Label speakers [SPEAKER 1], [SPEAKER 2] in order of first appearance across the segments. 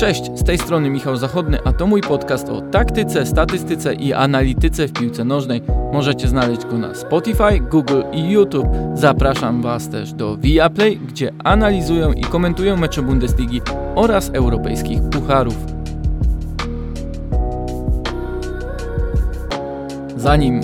[SPEAKER 1] Cześć, z tej strony Michał Zachodny, a to mój podcast o taktyce, statystyce i analityce w piłce nożnej. Możecie znaleźć go na Spotify, Google i YouTube. Zapraszam Was też do Viaplay, gdzie analizują i komentują mecze Bundesligi oraz europejskich pucharów. Zanim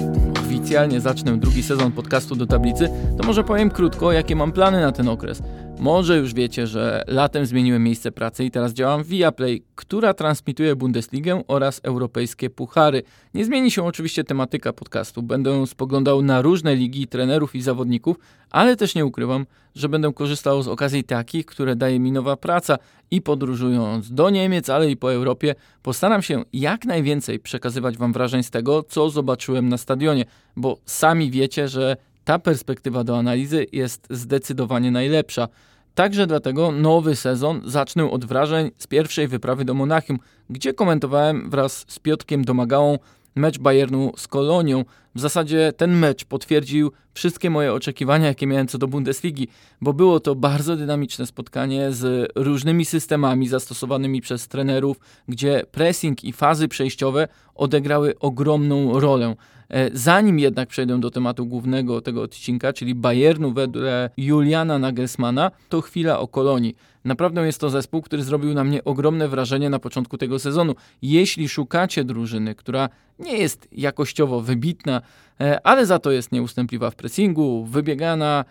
[SPEAKER 1] oficjalnie zacznę drugi sezon podcastu do tablicy, to może powiem krótko, jakie mam plany na ten okres. Może już wiecie, że latem zmieniłem miejsce pracy i teraz działam w Viaplay, która transmituje Bundesligę oraz europejskie puchary. Nie zmieni się oczywiście tematyka podcastu. Będę spoglądał na różne ligi, trenerów i zawodników, ale też nie ukrywam, że będę korzystał z okazji takich, które daje mi nowa praca i podróżując do Niemiec, ale i po Europie, postaram się jak najwięcej przekazywać Wam wrażeń z tego, co zobaczyłem na stadionie, bo sami wiecie, że ta perspektywa do analizy jest zdecydowanie najlepsza. Także dlatego nowy sezon zacznę od wrażeń z pierwszej wyprawy do Monachium, gdzie komentowałem wraz z Piotkiem Domagałą mecz Bayernu z Kolonią. W zasadzie ten mecz potwierdził wszystkie moje oczekiwania, jakie miałem co do Bundesligi, bo było to bardzo dynamiczne spotkanie z różnymi systemami zastosowanymi przez trenerów, gdzie pressing i fazy przejściowe odegrały ogromną rolę. E, zanim jednak przejdę do tematu głównego tego odcinka, czyli Bayernu wedle Juliana Nagelsmana, to chwila o Kolonii. Naprawdę jest to zespół, który zrobił na mnie ogromne wrażenie na początku tego sezonu. Jeśli szukacie drużyny, która nie jest jakościowo wybitna, e, ale za to jest nieustępliwa w pressingu, wybiegana,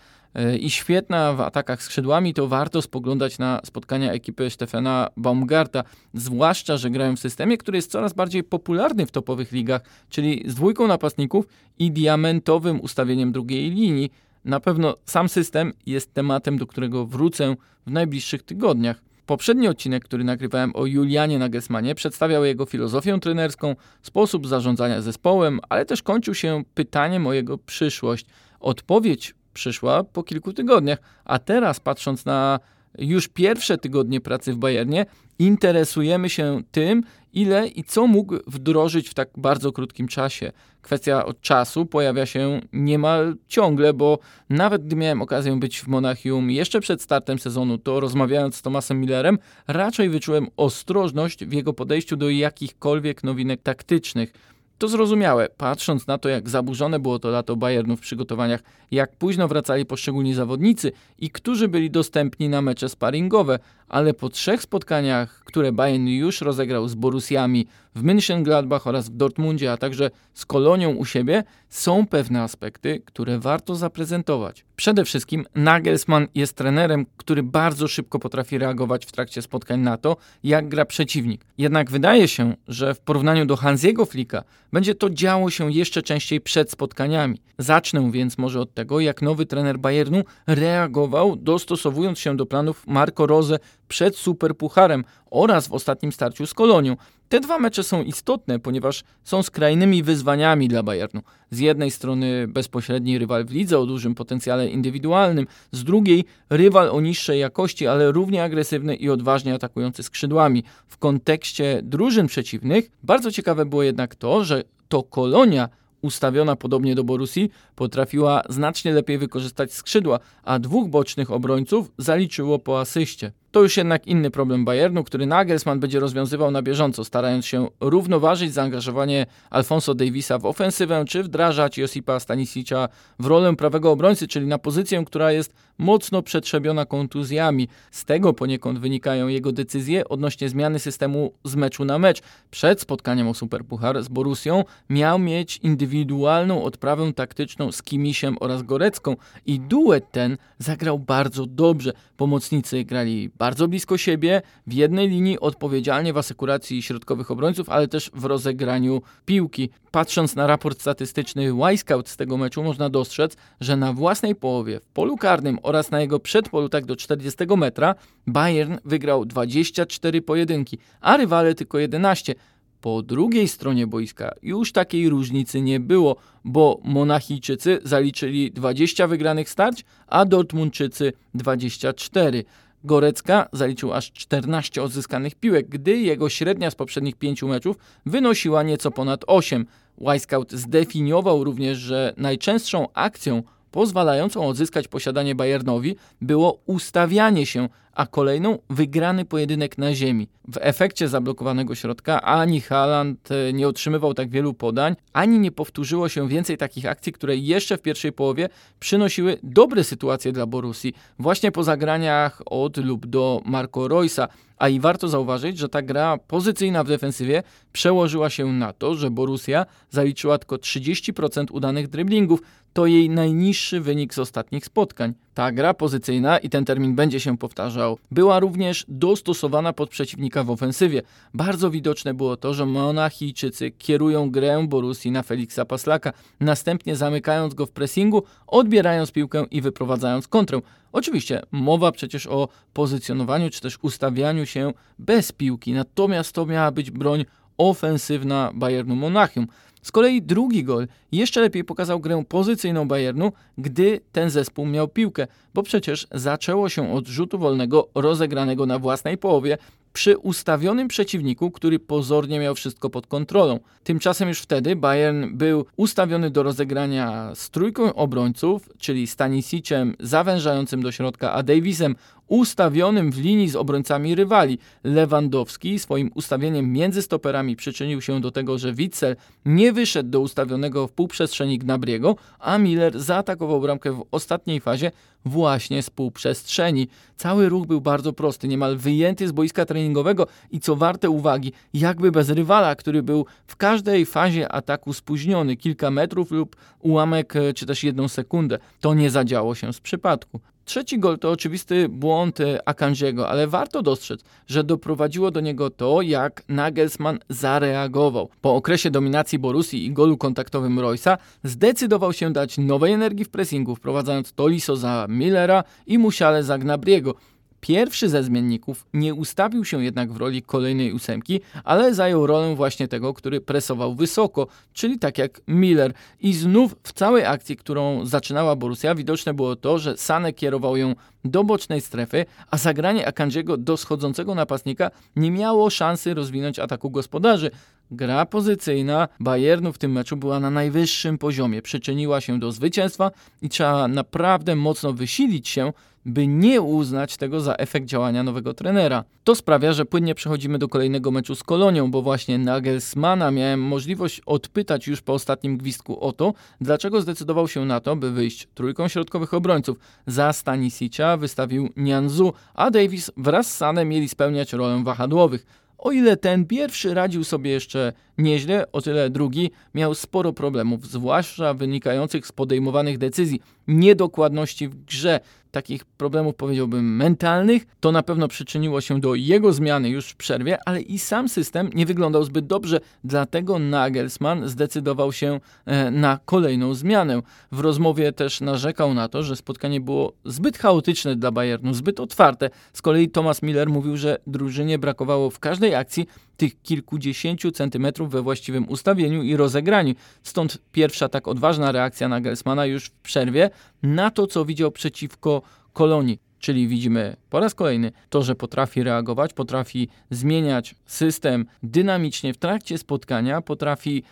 [SPEAKER 1] i świetna w atakach skrzydłami, to warto spoglądać na spotkania ekipy Stefana Baumgarta, zwłaszcza, że grają w systemie, który jest coraz bardziej popularny w topowych ligach, czyli z dwójką napastników i diamentowym ustawieniem drugiej linii. Na pewno sam system jest tematem, do którego wrócę w najbliższych tygodniach. Poprzedni odcinek, który nagrywałem o Julianie Nagelsmanie, przedstawiał jego filozofię trenerską, sposób zarządzania zespołem, ale też kończył się pytaniem o jego przyszłość. Odpowiedź przyszła po kilku tygodniach. A teraz, patrząc na już pierwsze tygodnie pracy w Bayernie, interesujemy się tym, ile i co mógł wdrożyć w tak bardzo krótkim czasie. Kwestia od czasu pojawia się niemal ciągle, bo nawet gdy miałem okazję być w Monachium jeszcze przed startem sezonu, to rozmawiając z Tomasem Millerem, raczej wyczułem ostrożność w jego podejściu do jakichkolwiek nowinek taktycznych. To zrozumiałe, patrząc na to, jak zaburzone było to lato Bayernu w przygotowaniach, jak późno wracali poszczególni zawodnicy i którzy byli dostępni na mecze sparingowe, ale po trzech spotkaniach, które Bayern już rozegrał z Borusiami w München-Gladbach oraz w Dortmundzie, a także z Kolonią u siebie, są pewne aspekty, które warto zaprezentować. Przede wszystkim Nagelsmann jest trenerem, który bardzo szybko potrafi reagować w trakcie spotkań na to, jak gra przeciwnik. Jednak wydaje się, że w porównaniu do Hansiego Flicka będzie to działo się jeszcze częściej przed spotkaniami. Zacznę więc może od tego, jak nowy trener Bayernu reagował, dostosowując się do planów Marco Rose przed Superpucharem oraz w ostatnim starciu z Kolonią. Te dwa mecze są istotne, ponieważ są skrajnymi wyzwaniami dla Bayernu. Z jednej strony bezpośredni rywal w lidze o dużym potencjale indywidualnym, z drugiej rywal o niższej jakości, ale równie agresywny i odważnie atakujący skrzydłami. W kontekście drużyn przeciwnych bardzo ciekawe było jednak to, że to Kolonia ustawiona podobnie do Borusi, potrafiła znacznie lepiej wykorzystać skrzydła, a dwóch bocznych obrońców zaliczyło po asyście. To już jednak inny problem Bayernu, który Nagelsmann będzie rozwiązywał na bieżąco, starając się równoważyć zaangażowanie Alfonso Davisa w ofensywę, czy wdrażać Josipa Stanisicza w rolę prawego obrońcy, czyli na pozycję, która jest mocno przetrzebiona kontuzjami. Z tego poniekąd wynikają jego decyzje odnośnie zmiany systemu z meczu na mecz. Przed spotkaniem o Superpuchar z Borusią miał mieć indywidualną odprawę taktyczną z Kimisiem oraz Gorecką i duet ten zagrał bardzo dobrze. Pomocnicy grali bardzo bardzo blisko siebie, w jednej linii, odpowiedzialnie w asekuracji środkowych obrońców, ale też w rozegraniu piłki. Patrząc na raport statystyczny Wisecout z tego meczu, można dostrzec, że na własnej połowie, w polu karnym oraz na jego przedpolu tak do 40 metra, Bayern wygrał 24 pojedynki, a rywale tylko 11. Po drugiej stronie boiska już takiej różnicy nie było, bo Monachijczycy zaliczyli 20 wygranych starć, a Dortmundczycy 24. Gorecka zaliczył aż 14 odzyskanych piłek, gdy jego średnia z poprzednich pięciu meczów wynosiła nieco ponad 8. Wisecout zdefiniował również, że najczęstszą akcją pozwalającą odzyskać posiadanie Bayernowi było ustawianie się, a kolejną wygrany pojedynek na ziemi. W efekcie zablokowanego środka ani Haaland e, nie otrzymywał tak wielu podań, ani nie powtórzyło się więcej takich akcji, które jeszcze w pierwszej połowie przynosiły dobre sytuacje dla Borussii, właśnie po zagraniach od lub do Marco Roysa. A i warto zauważyć, że ta gra pozycyjna w defensywie przełożyła się na to, że Borussia zaliczyła tylko 30% udanych driblingów. To jej najniższy wynik z ostatnich spotkań. Ta gra pozycyjna, i ten termin będzie się powtarzał, była również dostosowana pod przeciwnika w ofensywie. Bardzo widoczne było to, że Monachijczycy kierują grę Borussii na Feliksa Paslaka, następnie zamykając go w pressingu, odbierając piłkę i wyprowadzając kontrę. Oczywiście mowa przecież o pozycjonowaniu czy też ustawianiu się bez piłki, natomiast to miała być broń ofensywna Bayernu Monachium. Z kolei drugi gol jeszcze lepiej pokazał grę pozycyjną Bayernu, gdy ten zespół miał piłkę, bo przecież zaczęło się od rzutu wolnego rozegranego na własnej połowie przy ustawionym przeciwniku, który pozornie miał wszystko pod kontrolą. Tymczasem już wtedy Bayern był ustawiony do rozegrania z trójką obrońców, czyli Stanisiciem zawężającym do środka, a Davisem ustawionym w linii z obrońcami rywali. Lewandowski swoim ustawieniem między stoperami przyczynił się do tego, że Witzel nie wyszedł do ustawionego w półprzestrzeni Gnabriego, a Miller zaatakował bramkę w ostatniej fazie właśnie z półprzestrzeni. Cały ruch był bardzo prosty, niemal wyjęty z boiska treningowego i co warte uwagi, jakby bez rywala, który był w każdej fazie ataku spóźniony, kilka metrów lub ułamek e, czy też jedną sekundę. To nie zadziało się z przypadku. Trzeci gol to oczywisty błąd e, Akanjiego, ale warto dostrzec, że doprowadziło do niego to, jak Nagelsmann zareagował. Po okresie dominacji Borussii i golu kontaktowym Roysa zdecydował się dać nowej energii w pressingu, wprowadzając Toliso za Millera i Musiale za Gnabriego. Pierwszy ze zmienników nie ustawił się jednak w roli kolejnej ósemki, ale zajął rolę właśnie tego, który presował wysoko, czyli tak jak Miller. I znów w całej akcji, którą zaczynała Borussia, widoczne było to, że Sane kierował ją do bocznej strefy, a zagranie Akanjiego do schodzącego napastnika nie miało szansy rozwinąć ataku gospodarzy. Gra pozycyjna Bayernu w tym meczu była na najwyższym poziomie, przyczyniła się do zwycięstwa i trzeba naprawdę mocno wysilić się, by nie uznać tego za efekt działania nowego trenera. To sprawia, że płynnie przechodzimy do kolejnego meczu z Kolonią, bo właśnie Nagelsmana miałem możliwość odpytać już po ostatnim gwizdku o to, dlaczego zdecydował się na to, by wyjść trójką środkowych obrońców. Za Stanisicia wystawił Nianzu, a Davis wraz z Sanem mieli spełniać rolę wahadłowych. O ile ten pierwszy radził sobie jeszcze nieźle, o tyle drugi miał sporo problemów, zwłaszcza wynikających z podejmowanych decyzji, niedokładności w grze, takich problemów powiedziałbym mentalnych, to na pewno przyczyniło się do jego zmiany już w przerwie, ale i sam system nie wyglądał zbyt dobrze, dlatego Nagelsmann zdecydował się e, na kolejną zmianę. W rozmowie też narzekał na to, że spotkanie było zbyt chaotyczne dla Bayernu, zbyt otwarte. Z kolei Thomas Miller mówił, że drużynie brakowało w każdej akcji tych kilkudziesięciu centymetrów we właściwym ustawieniu i rozegraniu. Stąd pierwsza tak odważna reakcja Nagelsmana już w przerwie na to, co widział przeciwko Kolonii. Czyli widzimy po raz kolejny to, że potrafi reagować, potrafi zmieniać system dynamicznie w trakcie spotkania, potrafi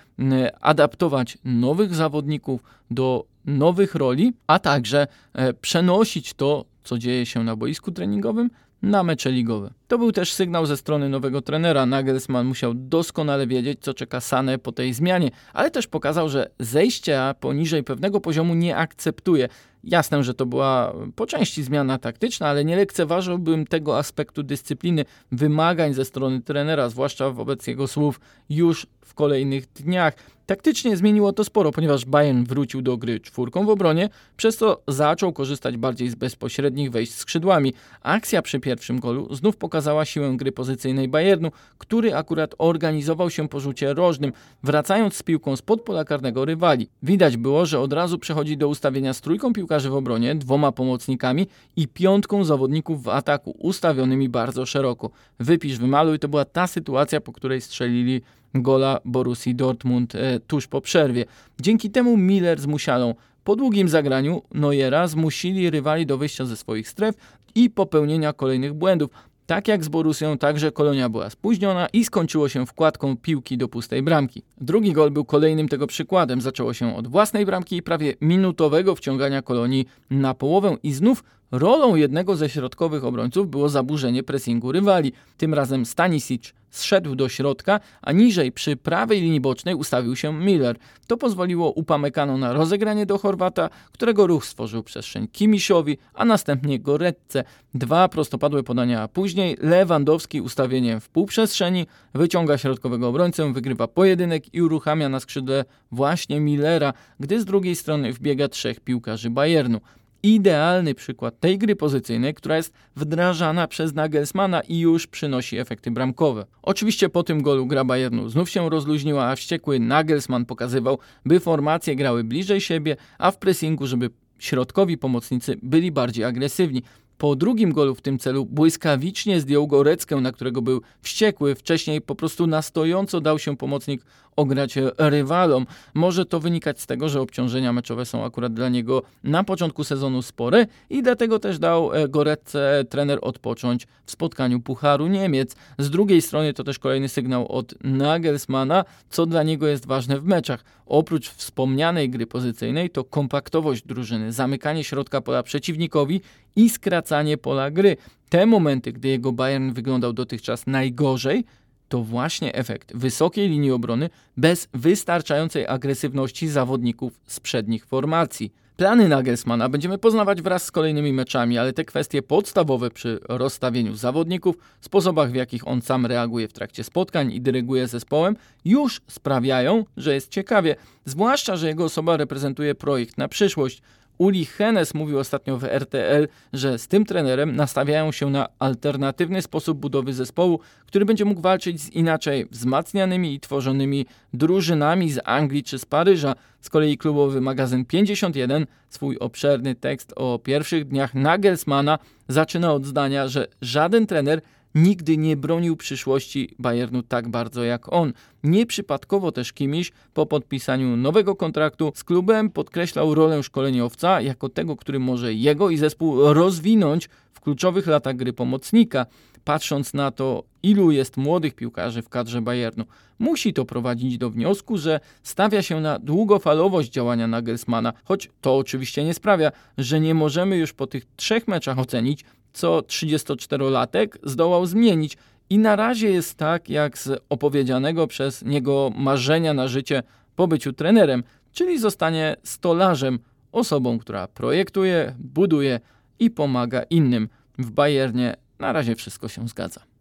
[SPEAKER 1] adaptować nowych zawodników do nowych roli, a także e, przenosić to, co dzieje się na boisku treningowym, na mecze ligowe. To był też sygnał ze strony nowego trenera. Nagelsmann musiał doskonale wiedzieć, co czeka Sanę po tej zmianie, ale też pokazał, że zejścia poniżej pewnego poziomu nie akceptuje. Jasne, że to była po części zmiana taktyczna, ale nie lekceważyłbym tego aspektu dyscypliny, wymagań ze strony trenera, zwłaszcza wobec jego słów już w kolejnych dniach. Taktycznie zmieniło to sporo, ponieważ Bayern wrócił do gry czwórką w obronie, przez co zaczął korzystać bardziej z bezpośrednich wejść skrzydłami. Akcja przy pierwszym golu znów pokazała siłę gry pozycyjnej Bayernu, który akurat organizował się po rzucie rożnym, wracając z piłką spod pola karnego rywali. Widać było, że od razu przechodzi do ustawienia z trójką piłkarzy w obronie, dwoma pomocnikami i piątką zawodników w ataku, ustawionymi bardzo szeroko. Wypisz, wymaluj, to była ta sytuacja, po której strzelili gola Borussii Dortmund e, tuż po przerwie. Dzięki temu Miller z Musialą po długim zagraniu Neuera zmusili rywali do wyjścia ze swoich stref i popełnienia kolejnych błędów. Tak jak z Borusją, także Kolonia była spóźniona i skończyło się wkładką piłki do pustej bramki. Drugi gol był kolejnym tego przykładem. Zaczęło się od własnej bramki i prawie minutowego wciągania Kolonii na połowę i znów rolą jednego ze środkowych obrońców było zaburzenie pressingu rywali. Tym razem Stanisic zszedł do środka, a niżej przy prawej linii bocznej ustawił się Miller. To pozwoliło Upamecano na rozegranie do Chorwata, którego ruch stworzył przestrzeń Kimisiowi, a następnie Goretce. Dwa prostopadłe podania, a później Lewandowski ustawieniem w półprzestrzeni wyciąga środkowego obrońcę, wygrywa pojedynek i uruchamia na skrzydle właśnie Millera, gdy z drugiej strony wbiega trzech piłkarzy Bayernu idealny przykład tej gry pozycyjnej, która jest wdrażana przez Nagelsmana i już przynosi efekty bramkowe. Oczywiście po tym golu gra Bayernu znów się rozluźniła, a wściekły Nagelsmann pokazywał, by formacje grały bliżej siebie, a w pressingu, żeby środkowi pomocnicy byli bardziej agresywni. Po drugim golu w tym celu błyskawicznie zdjął Goreckę, na którego był wściekły. Wcześniej po prostu na stojąco dał się pomocnik ograć rywalom. Może to wynikać z tego, że obciążenia meczowe są akurat dla niego na początku sezonu spore i dlatego też dał e, Goretce trener odpocząć w spotkaniu Pucharu Niemiec. Z drugiej strony to też kolejny sygnał od Nagelsmana, co dla niego jest ważne w meczach. Oprócz wspomnianej gry pozycyjnej to kompaktowość drużyny, zamykanie środka pola przeciwnikowi i skracanie pola gry. Te momenty, gdy jego Bayern wyglądał dotychczas najgorzej, to właśnie efekt wysokiej linii obrony bez wystarczającej agresywności zawodników z przednich formacji. Plany Nagelsmana będziemy poznawać wraz z kolejnymi meczami, ale te kwestie podstawowe przy rozstawieniu zawodników, sposobach w jakich on sam reaguje w trakcie spotkań i dyryguje zespołem, już sprawiają, że jest ciekawie. Zwłaszcza, że jego osoba reprezentuje projekt na przyszłość. Uli Hennes mówił ostatnio w RTL, że z tym trenerem nastawiają się na alternatywny sposób budowy zespołu, który będzie mógł walczyć z inaczej wzmacnianymi i tworzonymi drużynami z Anglii czy z Paryża. Z kolei klubowy magazyn 51 swój obszerny tekst o pierwszych dniach Nagelsmana zaczyna od zdania, że żaden trener nigdy nie bronił przyszłości Bayernu tak bardzo jak on. Nieprzypadkowo też Kimiś po podpisaniu nowego kontraktu z klubem podkreślał rolę szkoleniowca jako tego, który może jego i zespół rozwinąć w kluczowych latach gry pomocnika. Patrząc na to, ilu jest młodych piłkarzy w kadrze Bayernu, musi to prowadzić do wniosku, że stawia się na długofalowość działania Nagelsmana, choć to oczywiście nie sprawia, że nie możemy już po tych trzech meczach ocenić, co 34-latek zdołał zmienić. I na razie jest tak, jak z opowiedzianego przez niego marzenia na życie po byciu trenerem, czyli zostanie stolarzem, osobą, która projektuje, buduje i pomaga innym. W Bayernie na razie wszystko się zgadza.